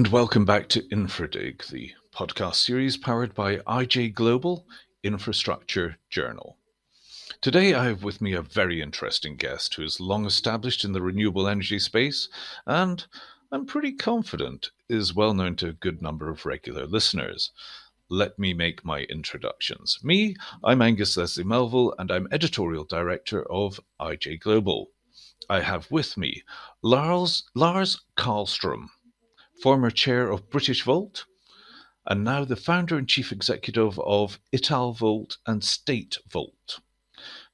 And welcome back to InfraDig, the podcast series powered by IJ Global Infrastructure Journal. Today I have with me a very interesting guest who is long established in the renewable energy space and I'm pretty confident is well known to a good number of regular listeners. Let me make my introductions. Me, I'm Angus Leslie Melville and I'm editorial director of IJ Global. I have with me Lars, Lars Carlstrom former chair of British Britishvolt, and now the founder and chief executive of Italvolt and Statevolt.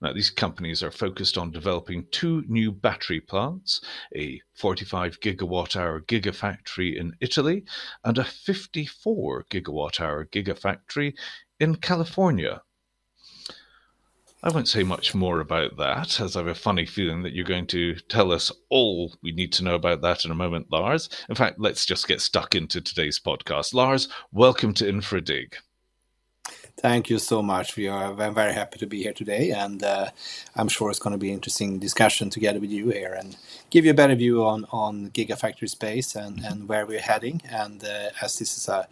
Now, these companies are focused on developing two new battery plants a 45 gigawatt hour gigafactory in Italy and a 54 gigawatt hour gigafactory in California. I won't say much more about that, as I have a funny feeling that you're going to tell us all we need to know about that in a moment, Lars. In fact, let's just get stuck into today's podcast. Lars, welcome to InfraDig. Thank you so much. We are I'm very happy to be here today, and uh, I'm sure it's going to be an interesting discussion together with you here and give you a better view on on Gigafactory space and, and where we're heading. And uh, as this is a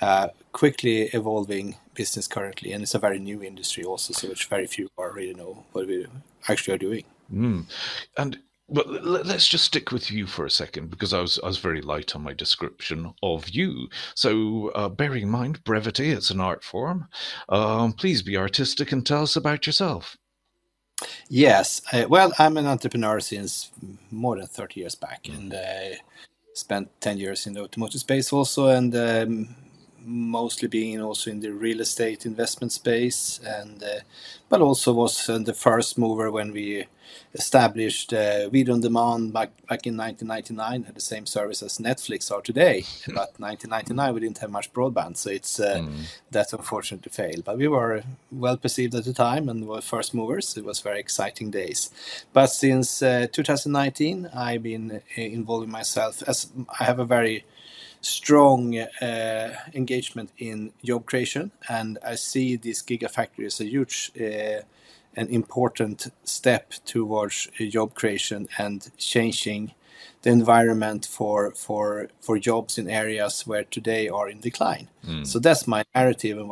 uh, quickly evolving business currently, and it's a very new industry also, so which very few already know what we actually are doing. Mm. And but let's just stick with you for a second because I was I was very light on my description of you. So, uh, bearing in mind brevity, it's an art form. Um, please be artistic and tell us about yourself. Yes, uh, well, I'm an entrepreneur since more than thirty years back, mm. and uh, spent ten years in the automotive space also, and um, mostly being also in the real estate investment space, and uh, but also was uh, the first mover when we established uh, video on demand back back in 1999, had the same service as Netflix are today. but 1999 we didn't have much broadband, so it's uh, mm. that unfortunately failed. But we were well perceived at the time and were first movers. It was very exciting days. But since uh, 2019, I've been involving myself as I have a very strong uh, engagement in job creation, and I see this gigafactory as a huge uh, and important step towards job creation and changing the environment for for for jobs in areas where today are in decline. Mm. So that's my narrative and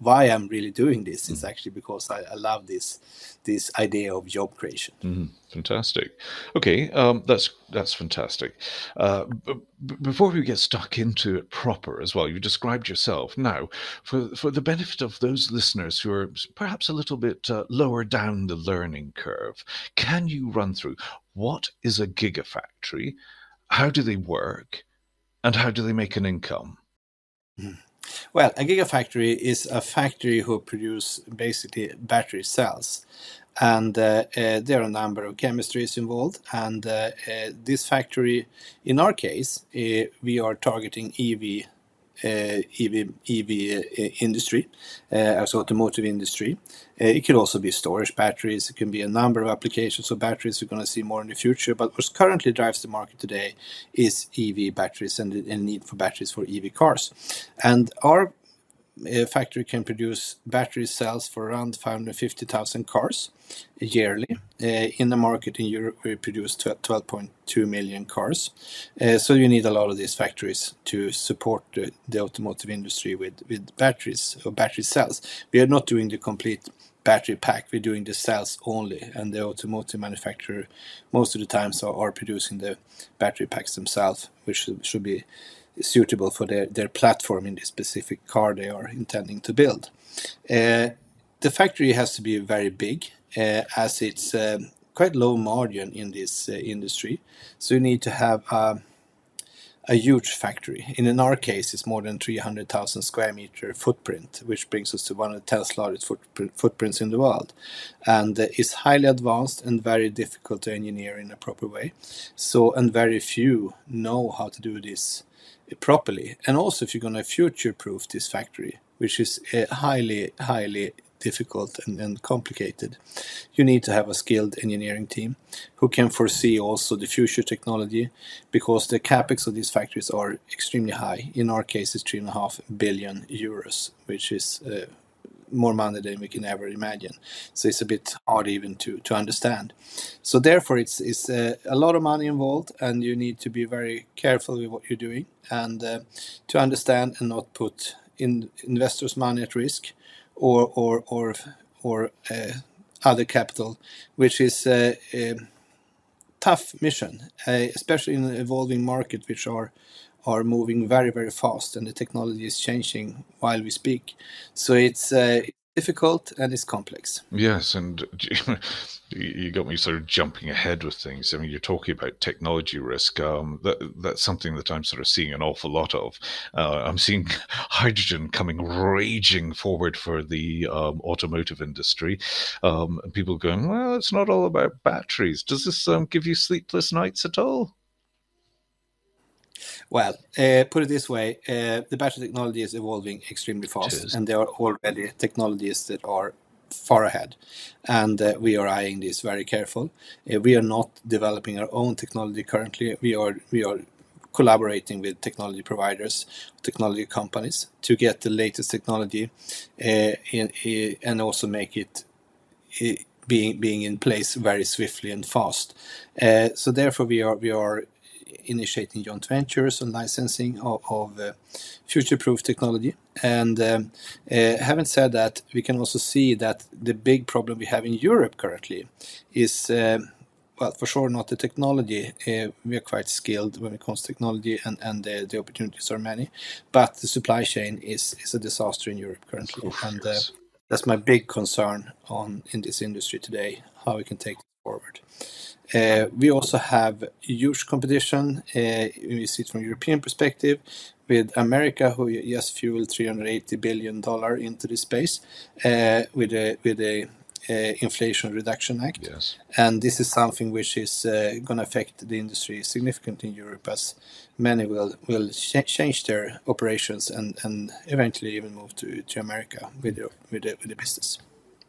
why I'm really doing this mm. is actually because I, I, love this this idea of job creation. Mm. Fantastic. Okay, um, that's that's fantastic. Uh, b- before we get stuck into it proper as well, you described yourself. Now, for for the benefit of those listeners who are perhaps a little bit uh, lower down the learning curve, can you run through what is a gigafactory? How do they work? And how do they make an income? Hmm. Well, a gigafactory is a factory who produce basically battery cells. And uh, uh, there are a number of chemistries involved. And uh, uh this factory, in our case, uh, we are targeting EV Eh, EV, EV eh, industry, eh, as automotive industry. it could also be storage batteries. It can be a number of applications of batteries we're going to see more in the future. But what currently drives the market today is EV batteries and the need for batteries for EV cars. And our factory can produce battery cells for around 550,000 cars yearly. Uh, in the market in Europe, we produce 12.2 million cars. Uh, so you need a lot of these factories to support the, the, automotive industry with, with batteries or battery cells. We are not doing the complete battery pack, we're doing the cells only, and the automotive manufacturer most of the times are, are producing the battery packs themselves, which should, should be suitable for their, their platform in the specific car they are intending to build. Uh, the factory has to be very big uh, as it's um, quite low margin in this uh, industry. So you need to have a, a huge factory. And in our case, it's more than 300,000 square meter footprint, which brings us to one of the 10 largest footprint, footprints in the world. And uh, is highly advanced and very difficult to engineer in a proper way. So, and very few know how to do this properly. And also, if you're going to future proof this factory, which is uh, highly, highly difficult and, and, complicated, you need to have a skilled engineering team who can foresee also the future technology because the capex of these factories are extremely high. In our case, it's three and a half billion euros, which is uh, more money than we can ever imagine. So it's a bit hard even to, to understand. So therefore, it's it's uh, a lot of money involved, and you need to be very careful with what you're doing and uh, to understand and not put in investors' money at risk, or or or or uh, other capital, which is a, a tough mission, uh, especially in an evolving market, which are are moving very very fast, and the technology is changing while we speak. So it's uh, difficult and it's complex. Yes, and you got me sort of jumping ahead with things. I mean, you're talking about technology risk. Um, that that's something that I'm sort of seeing an awful lot of. Uh, I'm seeing hydrogen coming raging forward for the um, automotive industry, um, and people going, "Well, it's not all about batteries." Does this um, give you sleepless nights at all? Well, uh, put it this way: uh, the battery technology is evolving extremely fast, and there are already technologies that are far ahead, and uh, we are eyeing this very careful. Uh, we are not developing our own technology currently. We are we are collaborating with technology providers, technology companies to get the latest technology, uh, in, in, and also make it. being being in place very swiftly and fast, uh, so therefore we are we are initiating joint ventures and licensing of, of uh, future-proof technology. And um, uh, having said that, we can also see that the big problem we have in Europe currently is. Um, well, for sure, not the technology. Uh, we are quite skilled when it comes to technology, and, and the, the opportunities are many. But the supply chain is, is a disaster in Europe currently, and uh, that's my big concern on in this industry today. How we can take. Uh, we also have huge competition. Uh, we see it from European perspective with America, who just fueled 380 billion dollar into the space uh, with a with a uh, Inflation Reduction Act. Yes. And this is something which is uh, going to affect the industry significantly in Europe, as many will will ch change their operations and, and eventually even move to, to America with the, with the, with the business.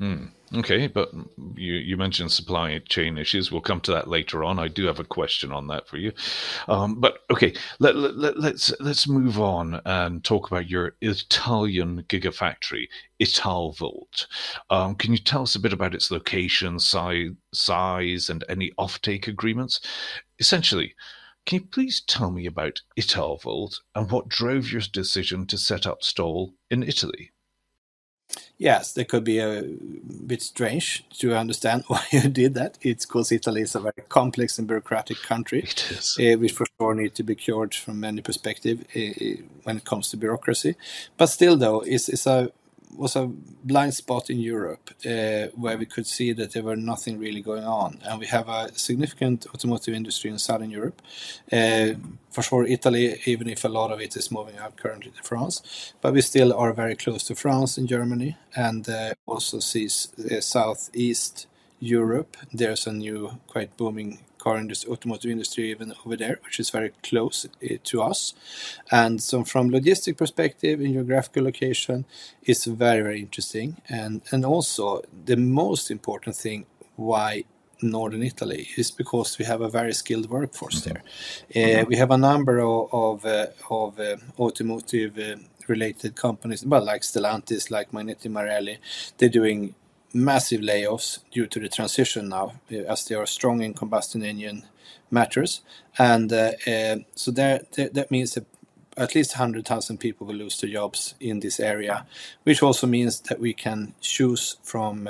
Mm. Okay, but you, you mentioned supply chain issues. We'll come to that later on. I do have a question on that for you. Um, but okay, let, let, let, let's let's move on and talk about your Italian gigafactory, Italvolt. Um, can you tell us a bit about its location, size, size, and any offtake agreements? Essentially, can you please tell me about Italvolt and what drove your decision to set up stall in Italy? Yes, that could be a bit strange to understand why you did that. It's because Italy is a very complex and bureaucratic country, uh, which for sure need to be cured from many perspectives uh, when it comes to bureaucracy. But still, though, it's, it's a was a blind spot in Europe uh, where we could see that there were nothing really going on. And we have a significant automotive industry in Southern Europe. Uh, for sure, Italy, even if a lot of it is moving out currently to France, but we still are very close to France and Germany, and uh, also sees uh, Southeast Europe. There's a new, quite booming car industry, automotive industry even over there, which is very close uh, to us. And so, from logistic perspective and geographical location, it's very very interesting. And and also the most important thing why northern Italy is because we have a very skilled workforce there. Uh, we have a number of of, uh, of uh, automotive related companies, but like Stellantis, like Magneti Marelli. They're doing massive layoffs due to the transition now, uh, as they are strong in combustion engine matters, and uh, uh, so that that means that at least 100,000 people will lose their jobs in this area, which also means that we can choose from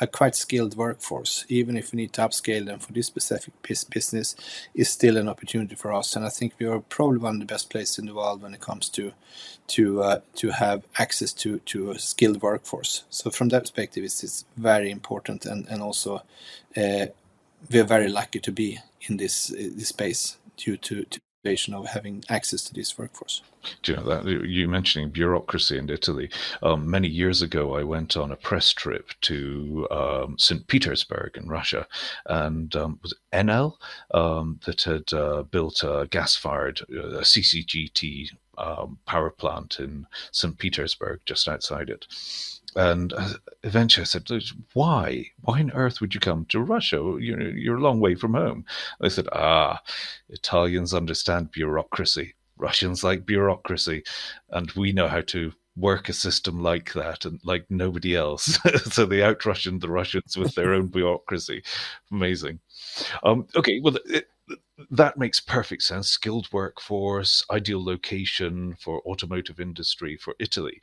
a quite skilled workforce, even if we need to upscale them for this specific business, is still an opportunity for us. And I think we are probably one of the best places in the world when it comes to to uh, to have access to to a skilled workforce. So from that perspective, it's, it's very important, and and also uh, we are very lucky to be in this this space due to, to of having access to this workforce. Do you know that you mentioning bureaucracy in Italy? Um, many years ago, I went on a press trip to um, St. Petersburg in Russia, and um, was Enel um, that had uh, built a gas-fired uh, CCGT um, power plant in St. Petersburg, just outside it. And uh, eventually I said, why? Why on earth would you come to Russia? You know, you're a long way from home. They said, ah, Italians understand bureaucracy. Russians like bureaucracy. And we know how to work a system like that and like nobody else. so they out Russian the Russians with their own bureaucracy. Amazing. Um, okay, well, it, that makes perfect sense. Skilled workforce, ideal location for automotive industry for Italy.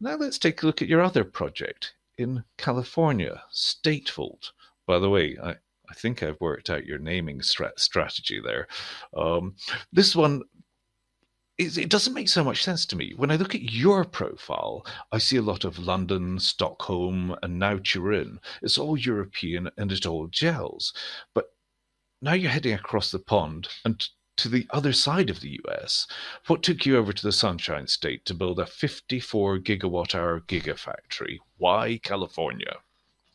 Now let's take a look at your other project in California, Statevolt. By the way, I, I think I've worked out your naming strategy there. Um, this one it, doesn't make so much sense to me. When I look at your profile, I see a lot of London, Stockholm, and now Turin. It's all European and it all gels. But now you're heading across the pond and to the other side of the US. What took you over to the Sunshine State to build a 54 gigawatt hour gigafactory? Why California?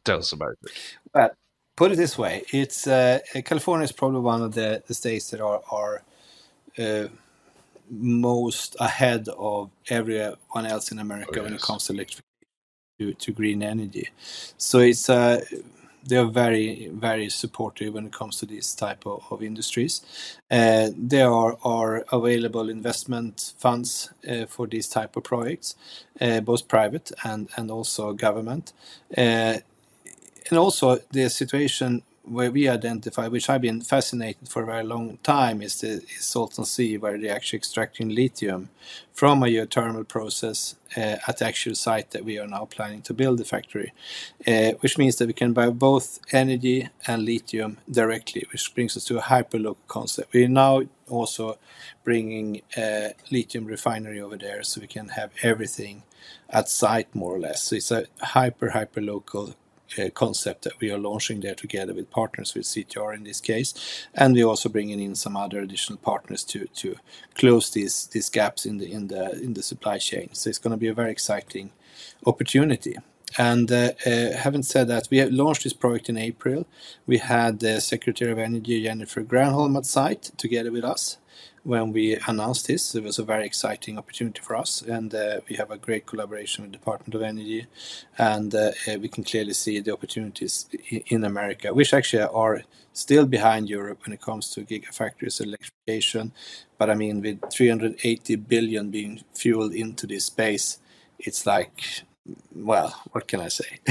Tell us about it. Well, put it this way: it's uh, California is probably one of the, the states that are are uh, most ahead of everyone else in America oh, yes. when it comes to electrification to, to green energy. So it's uh, they are very very supportive when it comes to this type of, of industries. Uh, there are, are available investment funds uh, for these type of projects, uh, both private and and also government. Uh, and also the situation where we identify, which I've been fascinated for a very long time, is the Salton Sea, where they're actually extracting lithium from a geothermal process uh, at the actual site that we are now planning to build the factory, uh, which means that we can buy both energy and lithium directly, which brings us to a hyperlocal concept. We're now also bringing a lithium refinery over there, so we can have everything at site more or less. So it's a hyper hyper local uh, concept that we are launching there together with partners with CTR in this case, and we're also bringing in some other additional partners to to close these these gaps in the in the in the supply chain. So it's going to be a very exciting opportunity. And uh, uh, having said that, we have launched this project in April. We had the Secretary of Energy Jennifer Granholm at site together with us when we announced this. It was a very exciting opportunity for us, and uh, we have a great collaboration with the Department of Energy, and uh, uh, we can clearly see the opportunities in America, which actually are still behind Europe when it comes to gigafactories electrification. But I mean, with 380 billion being fueled into this space, it's like well, what can I say?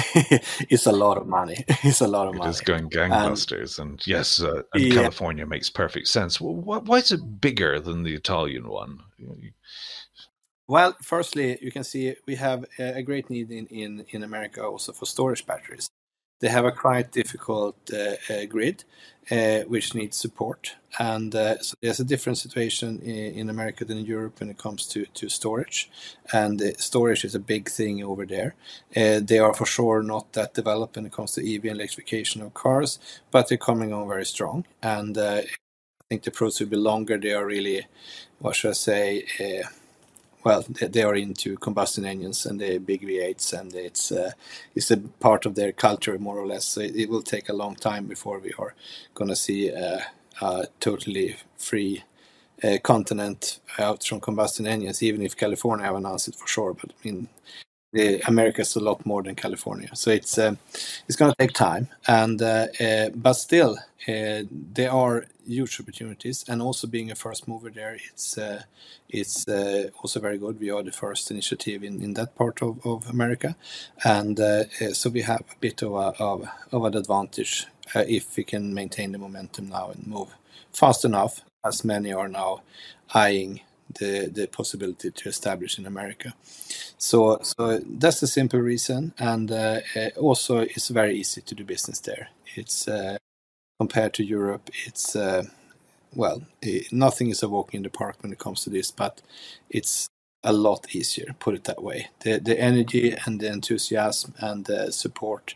it's a lot of money. it's a lot of it money. It is going gangbusters, and, and yes, uh, and yeah. California makes perfect sense. Well, why is it bigger than the Italian one? Well, firstly, you can see we have a great need in, in, in America also for storage batteries. They have a quite difficult uh, uh, grid, uh, which needs support. And so there's a different situation in, in, America than in Europe when it comes to, to storage. And storage is a big thing over there. They are for sure not that developed when it comes to EV and electrification of cars, but they're coming on very strong. And I think the process will be longer. They are really, what should I say, well, they are into combustion engines and the big V8s, and it's uh, it's a part of their culture more or less. So it, it will take a long time before we are going to see uh, a totally free uh, continent out from combustion engines. Even if California have announced it for sure, but I mean, America is a lot more than California, so it's uh, it's going to take time. And uh, uh, but still, uh, there are huge opportunities, and also being a first mover there, it's uh, it's uh, also very good. We are the first initiative in, in that part of, of America, and so we have a bit of a, of, of an advantage if we can maintain the momentum now and move fast enough, as many are now eyeing the the possibility to establish in America. So so that's the simple reason, and uh, uh, also it's very easy to do business there. It's uh, compared to Europe, it's uh, well, it, nothing is a walk in the park when it comes to this, but it's a lot easier. Put it that way. The the energy and the enthusiasm and the support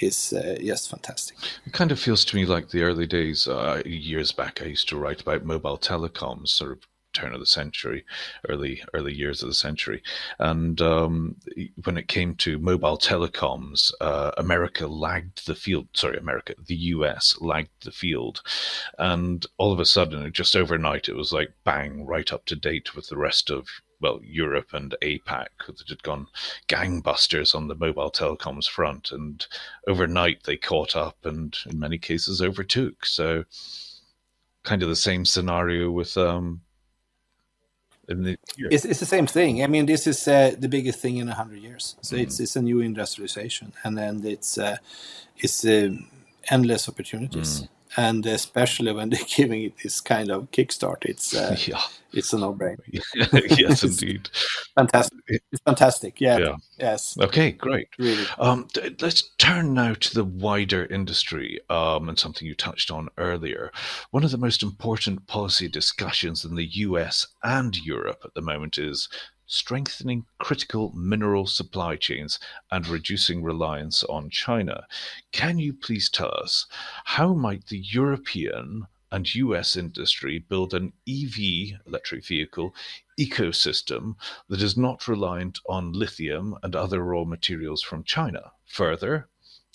is uh, just fantastic. It kind of feels to me like the early days. Uh, years back, I used to write about mobile telecoms, sort of turn of the century, early early years of the century, and um, when it came to mobile telecoms, uh, America lagged the field. Sorry, America, the U.S. lagged the field, and all of a sudden, just overnight, it was like bang, right up to date with the rest of well, Europe and APAC that had gone gangbusters on the mobile telecoms front, and overnight they caught up and in many cases overtook. So, kind of the same scenario with um, the it's, it's the same thing. I mean, this is uh, the biggest thing in a hundred years. So mm. it's it's a new industrialization, and then it's uh, it's uh, endless opportunities. Mm and especially when they're giving it this kind of kickstart, it's uh, yeah. it's a no-brainer. yes, indeed. fantastic. It's fantastic. Yeah. yeah. Yes. Okay. Great. Really. Um, let's turn now to the wider industry um, and something you touched on earlier. One of the most important policy discussions in the U.S. and Europe at the moment is strengthening critical mineral supply chains and reducing reliance on China. Can you please tell us how might the European and US industry build an EV electric vehicle ecosystem that is not reliant on lithium and other raw materials from China? Further,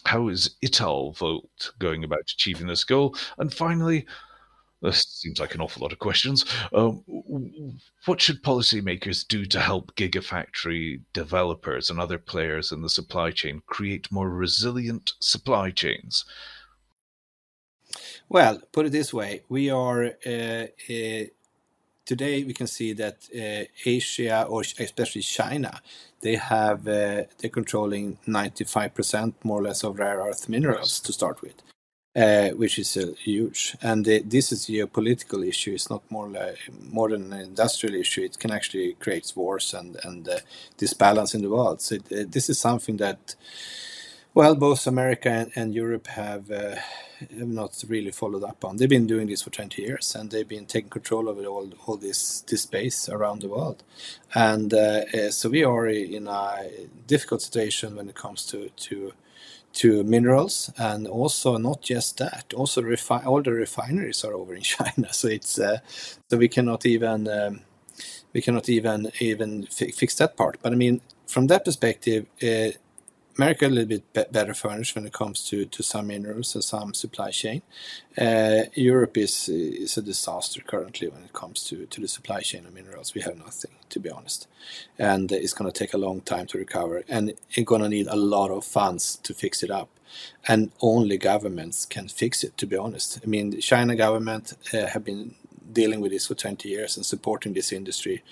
how is Italvolt going about achieving this goal? And finally, this seems like an awful lot of questions. Um, what should policymakers do to help gigafactory developers and other players in the supply chain create more resilient supply chains? Well, put it this way: we are uh, uh, today. We can see that uh, Asia, or especially China, they have uh, they're controlling ninety five percent more or less of rare earth minerals to start with uh, which is uh, huge. And uh, this is a geopolitical issue. It's not more like, more than an industrial issue. It can actually create wars and and uh, disbalance in the world. So it, uh, this is something that, well, both America and, and Europe have. Uh, have not really followed up on. They've been doing this for 20 years, and they've been taking control of all all this this space around the world. And so we are in a difficult situation when it comes to to to minerals and also not just that also refi- all the refineries are over in china so it's uh, so we cannot even um, we cannot even even fi- fix that part but i mean from that perspective uh, America a little bit be- better furnished when it comes to, to some minerals and some supply chain. Uh, Europe is is a disaster currently when it comes to, to the supply chain of minerals. We have nothing, to be honest, and it's going to take a long time to recover, and it's going to need a lot of funds to fix it up. And only governments can fix it, to be honest. I mean, the China government uh, have been dealing with this for 20 years and supporting this industry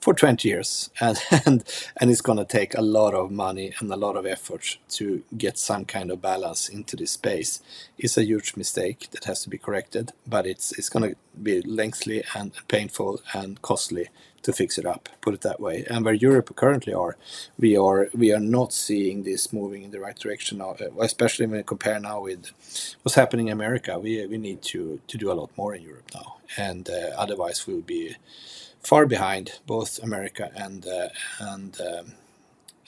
for 20 years and and, and it's going to take a lot of money and a lot of effort to get some kind of balance into this space it's a huge mistake that has to be corrected but it's it's going to be lengthy and painful and costly to fix it up put it that way and where europe currently are we are we are not seeing this moving in the right direction now uh, especially when we compare now with what's happening in america we we need to to do a lot more in europe now and uh, otherwise we'll be far behind both America and uh, and um,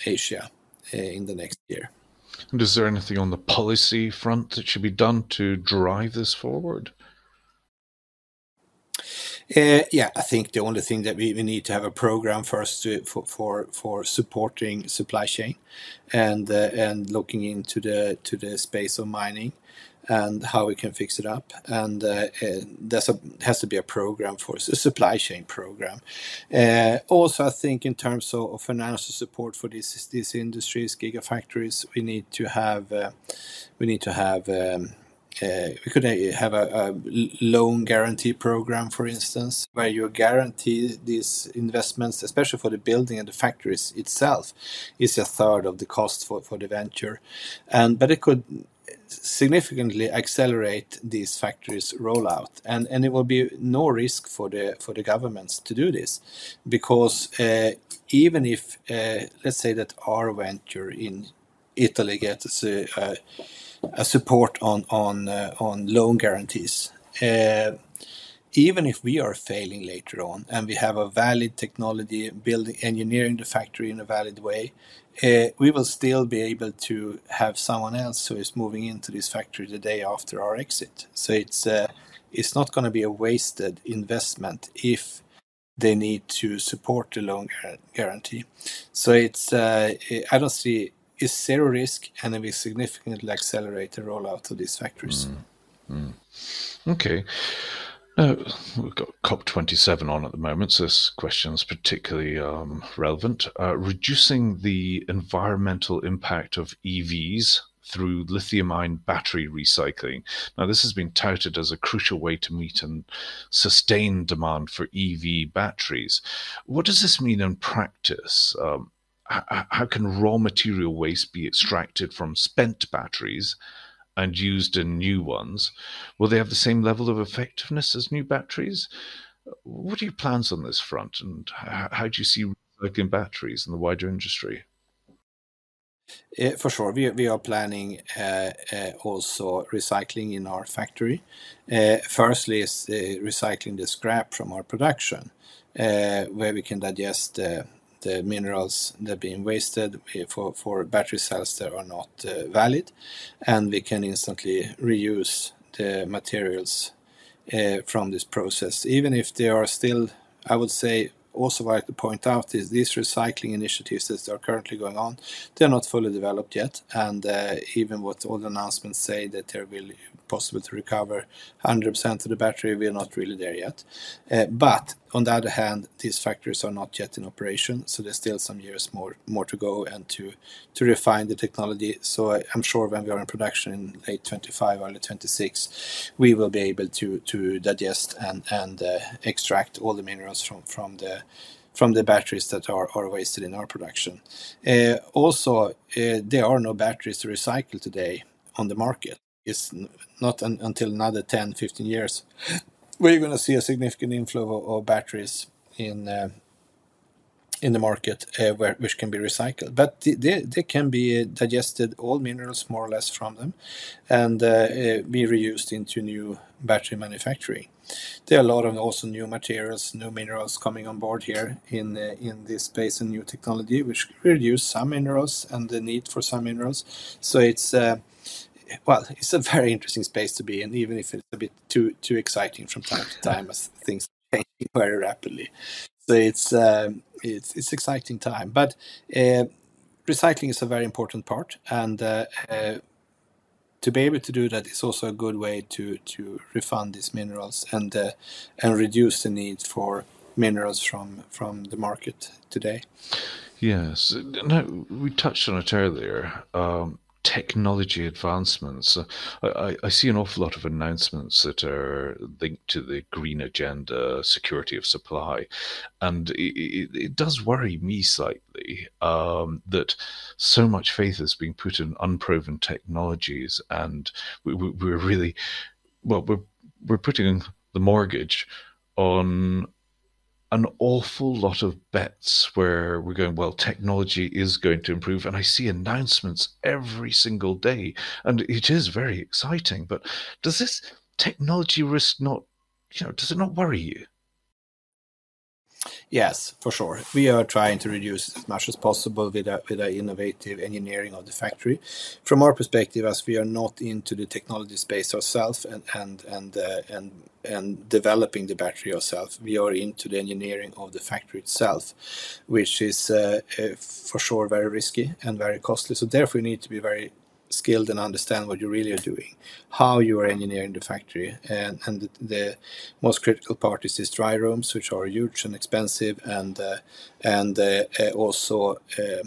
Asia uh, in the next year. And is there anything on the policy front that should be done to drive this forward? Uh, yeah, I think the only thing that we, we need to have a program first to, for, for for supporting supply chain, and uh, and looking into the to the space of mining, and how we can fix it up. And uh, there's a has to be a program for a supply chain program. Uh, also, I think in terms of, of, financial support for these these industries, gigafactories, we need to have uh, we need to have. Um, uh, we could uh, have a, a, loan guarantee program, for instance, where you guarantee these investments, especially for the building and the factories itself, is a third of the cost for, for the venture. And but it could significantly accelerate these factories rollout and and it will be no risk for the for the governments to do this because uh, even if uh, let's say that our venture in Italy gets a, a, a support on uh, on loan guarantees uh, even if we are failing later on and we have a valid technology building engineering the factory in a valid way uh, we will still be able to have someone else who is moving into this factory the day after our exit. So it's it's not going to be a wasted investment if they need to support the loan guarantee. So it's I don't see it's zero risk and it will significantly accelerate the rollout of these factories. Mm. Mm. Okay. Uh, we've got COP27 on at the moment, so this question is particularly um, relevant. Uh, reducing the environmental impact of EVs through lithium ion battery recycling. Now, this has been touted as a crucial way to meet and sustain demand for EV batteries. What does this mean in practice? Um, how can raw material waste be extracted from spent batteries and used in new ones? Will they have the same level of effectiveness as new batteries? What are your plans on this front, and how, do you see recycling batteries in the wider industry? Uh, for sure, we, we are planning uh, uh, also recycling in our factory. Firstly, is recycling the scrap from our production, where we can digest the minerals that are being wasted for, for battery cells that are not valid, and we can instantly reuse the materials from this process, even if they are still, I would say, also like to point out is these recycling initiatives that are currently going on, they're not fully developed yet, and uh, even what all the announcements say that there will possible to recover 100% of the battery, we're not really there yet. Uh, but on the other hand, these factories are not yet in operation, so there's still some years more more to go and to to refine the technology. So I, am sure when we are in production in late 25, early 26, we will be able to to digest and and uh, extract all the minerals from from the from the batteries that are, are wasted in our production. Uh, also, uh, there are no batteries to recycle today on the market. It's not un until another 10, 15 years you're going to see a significant inflow of, of batteries in uh, in the market uh, where, which can be recycled. But they, they can be digested, all minerals more or less from them, and uh, uh, be reused into new battery manufacturing. There are a lot of also new materials, new minerals coming on board here in uh, in this space and new technology, which reduce some minerals and the need for some minerals. So it's uh, well, it's a very interesting space to be in, even if it's a bit too too exciting from time to time as things change very rapidly. So it's um, it's it's exciting time, but uh, recycling is a very important part, and uh, uh, to be able to do that is also a good way to to refund these minerals and uh, and reduce the need for minerals from from the market today. Yes, no, we touched on it earlier. Um, technology advancements. I, I, see an awful lot of announcements that are linked to the green agenda, security of supply, and it, it, does worry me slightly um, that so much faith is being put in unproven technologies, and we, we, we're really, well, we're we're putting the mortgage on an awful lot of bets where we're going, well, technology is going to improve. And I see announcements every single day. And it is very exciting. But does this technology risk not, you know, does it not worry you? Yes, for sure. We are trying to reduce as much as possible with a, with a innovative engineering of the factory. From our perspective, as we are not into the technology space ourselves and and and uh, and and developing the battery ourselves, we are into the engineering of the factory itself, which is uh, uh, for sure very risky and very costly. So therefore, we need to be very skilled and understand what you really are doing, how you are engineering the factory, and and the, the most critical part is these dry rooms, which are huge and expensive, and uh, and uh, uh also. Uh,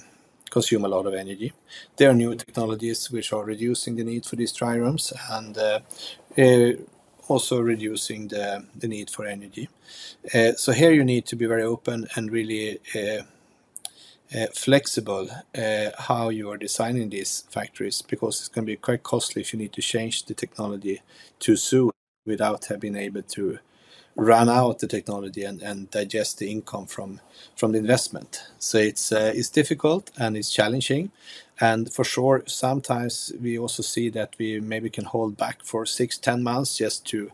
consume a lot of energy. There are new technologies which are reducing the need for these dry rooms and uh, also reducing the, the need for energy. so here you need to be very open and really flexible uh, how you are designing these factories because it's going to be quite costly if you need to change the technology too soon without having able to run out the technology and, and digest the income from from the investment. So it's uh, it's difficult and it's challenging, and for sure sometimes we also see that we maybe can hold back for six ten months just to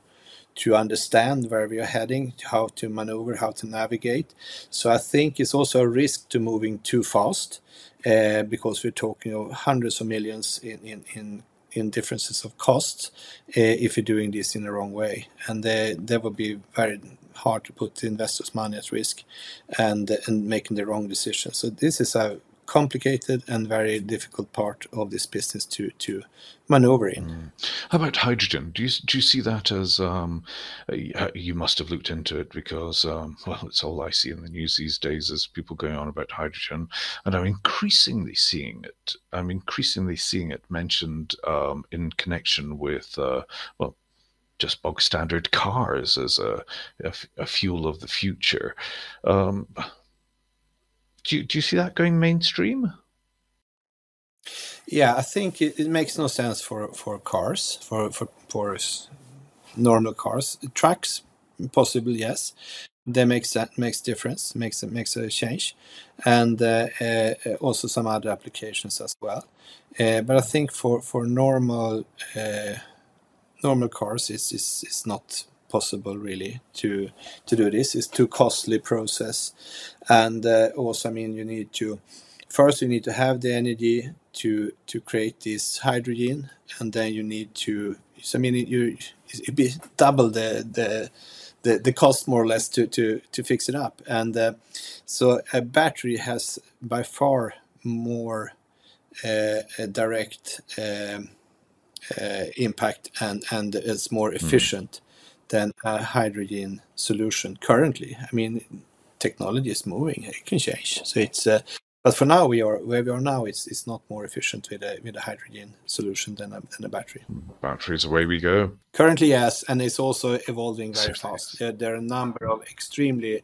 to understand where we are heading, how to maneuver, how to navigate. So I think it's also a risk to moving too fast uh, because we're talking of hundreds of millions in, in, in, in differences of costs uh, if you're doing this in the wrong way. And uh, that would be very hard to put investors' money at risk and, and making the wrong decision. So this is a complicated and very difficult part of this business to to maneuver in. Mm. How about hydrogen? Do you do you see that as um, you must have looked into it because um, well, it's all I see in the news these days is people going on about hydrogen, and I'm increasingly seeing it. I'm increasingly seeing it mentioned um, in connection with uh, well just bog standard cars as a, a, a fuel of the future. Um, do you, do you see that going mainstream? Yeah, I think it, it makes no sense for, for cars, for, for, for normal cars. Trucks, possibly, yes. That makes that makes difference, makes it makes a change, and uh, uh, also some other applications as well. Uh, but I think for for normal uh, normal cars, it's, it's it's not possible really to to do this. It's too costly process, and uh, also I mean you need to first you need to have the energy to to create this hydrogen, and then you need to. So I mean you it be double the the the, the cost more or less to, to, to fix it up. And uh, so a battery has by far more uh, direct um, uh, impact and, and it's more hmm. efficient than a hydrogen solution currently. I mean, technology is moving; it can change. So it's uh, but for now, we are where we are now. It's it's not more efficient with a with a hydrogen solution than a, than a battery. Batteries away we go. Currently, yes, and it's also evolving very fast. There, there, are a number of extremely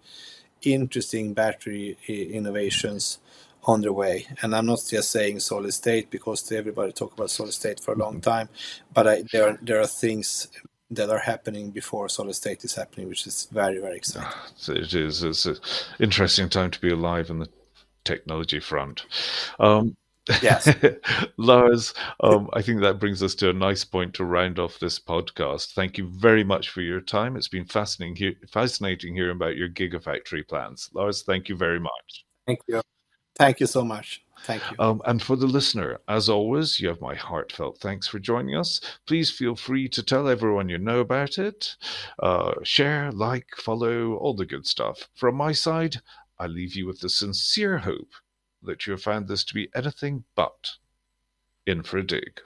interesting battery innovations on the way. And I'm not just saying solid state because everybody talk about solid state for a long mm-hmm. time, but I, there are, there are things that are happening before solid state is happening, which is very, very exciting. It is. It's an interesting time to be alive in the technology front. Um, yes. Lars, um, I think that brings us to a nice point to round off this podcast. Thank you very much for your time. It's been fascinating, he- fascinating hearing about your Gigafactory plans. Lars, thank you very much. Thank you. Thank you so much. Thank you. Um, and for the listener, as always, you have my heartfelt thanks for joining us. Please feel free to tell everyone you know about it. Uh, share, like, follow, all the good stuff. From my side, I leave you with the sincere hope that you have found this to be anything but in for a dig.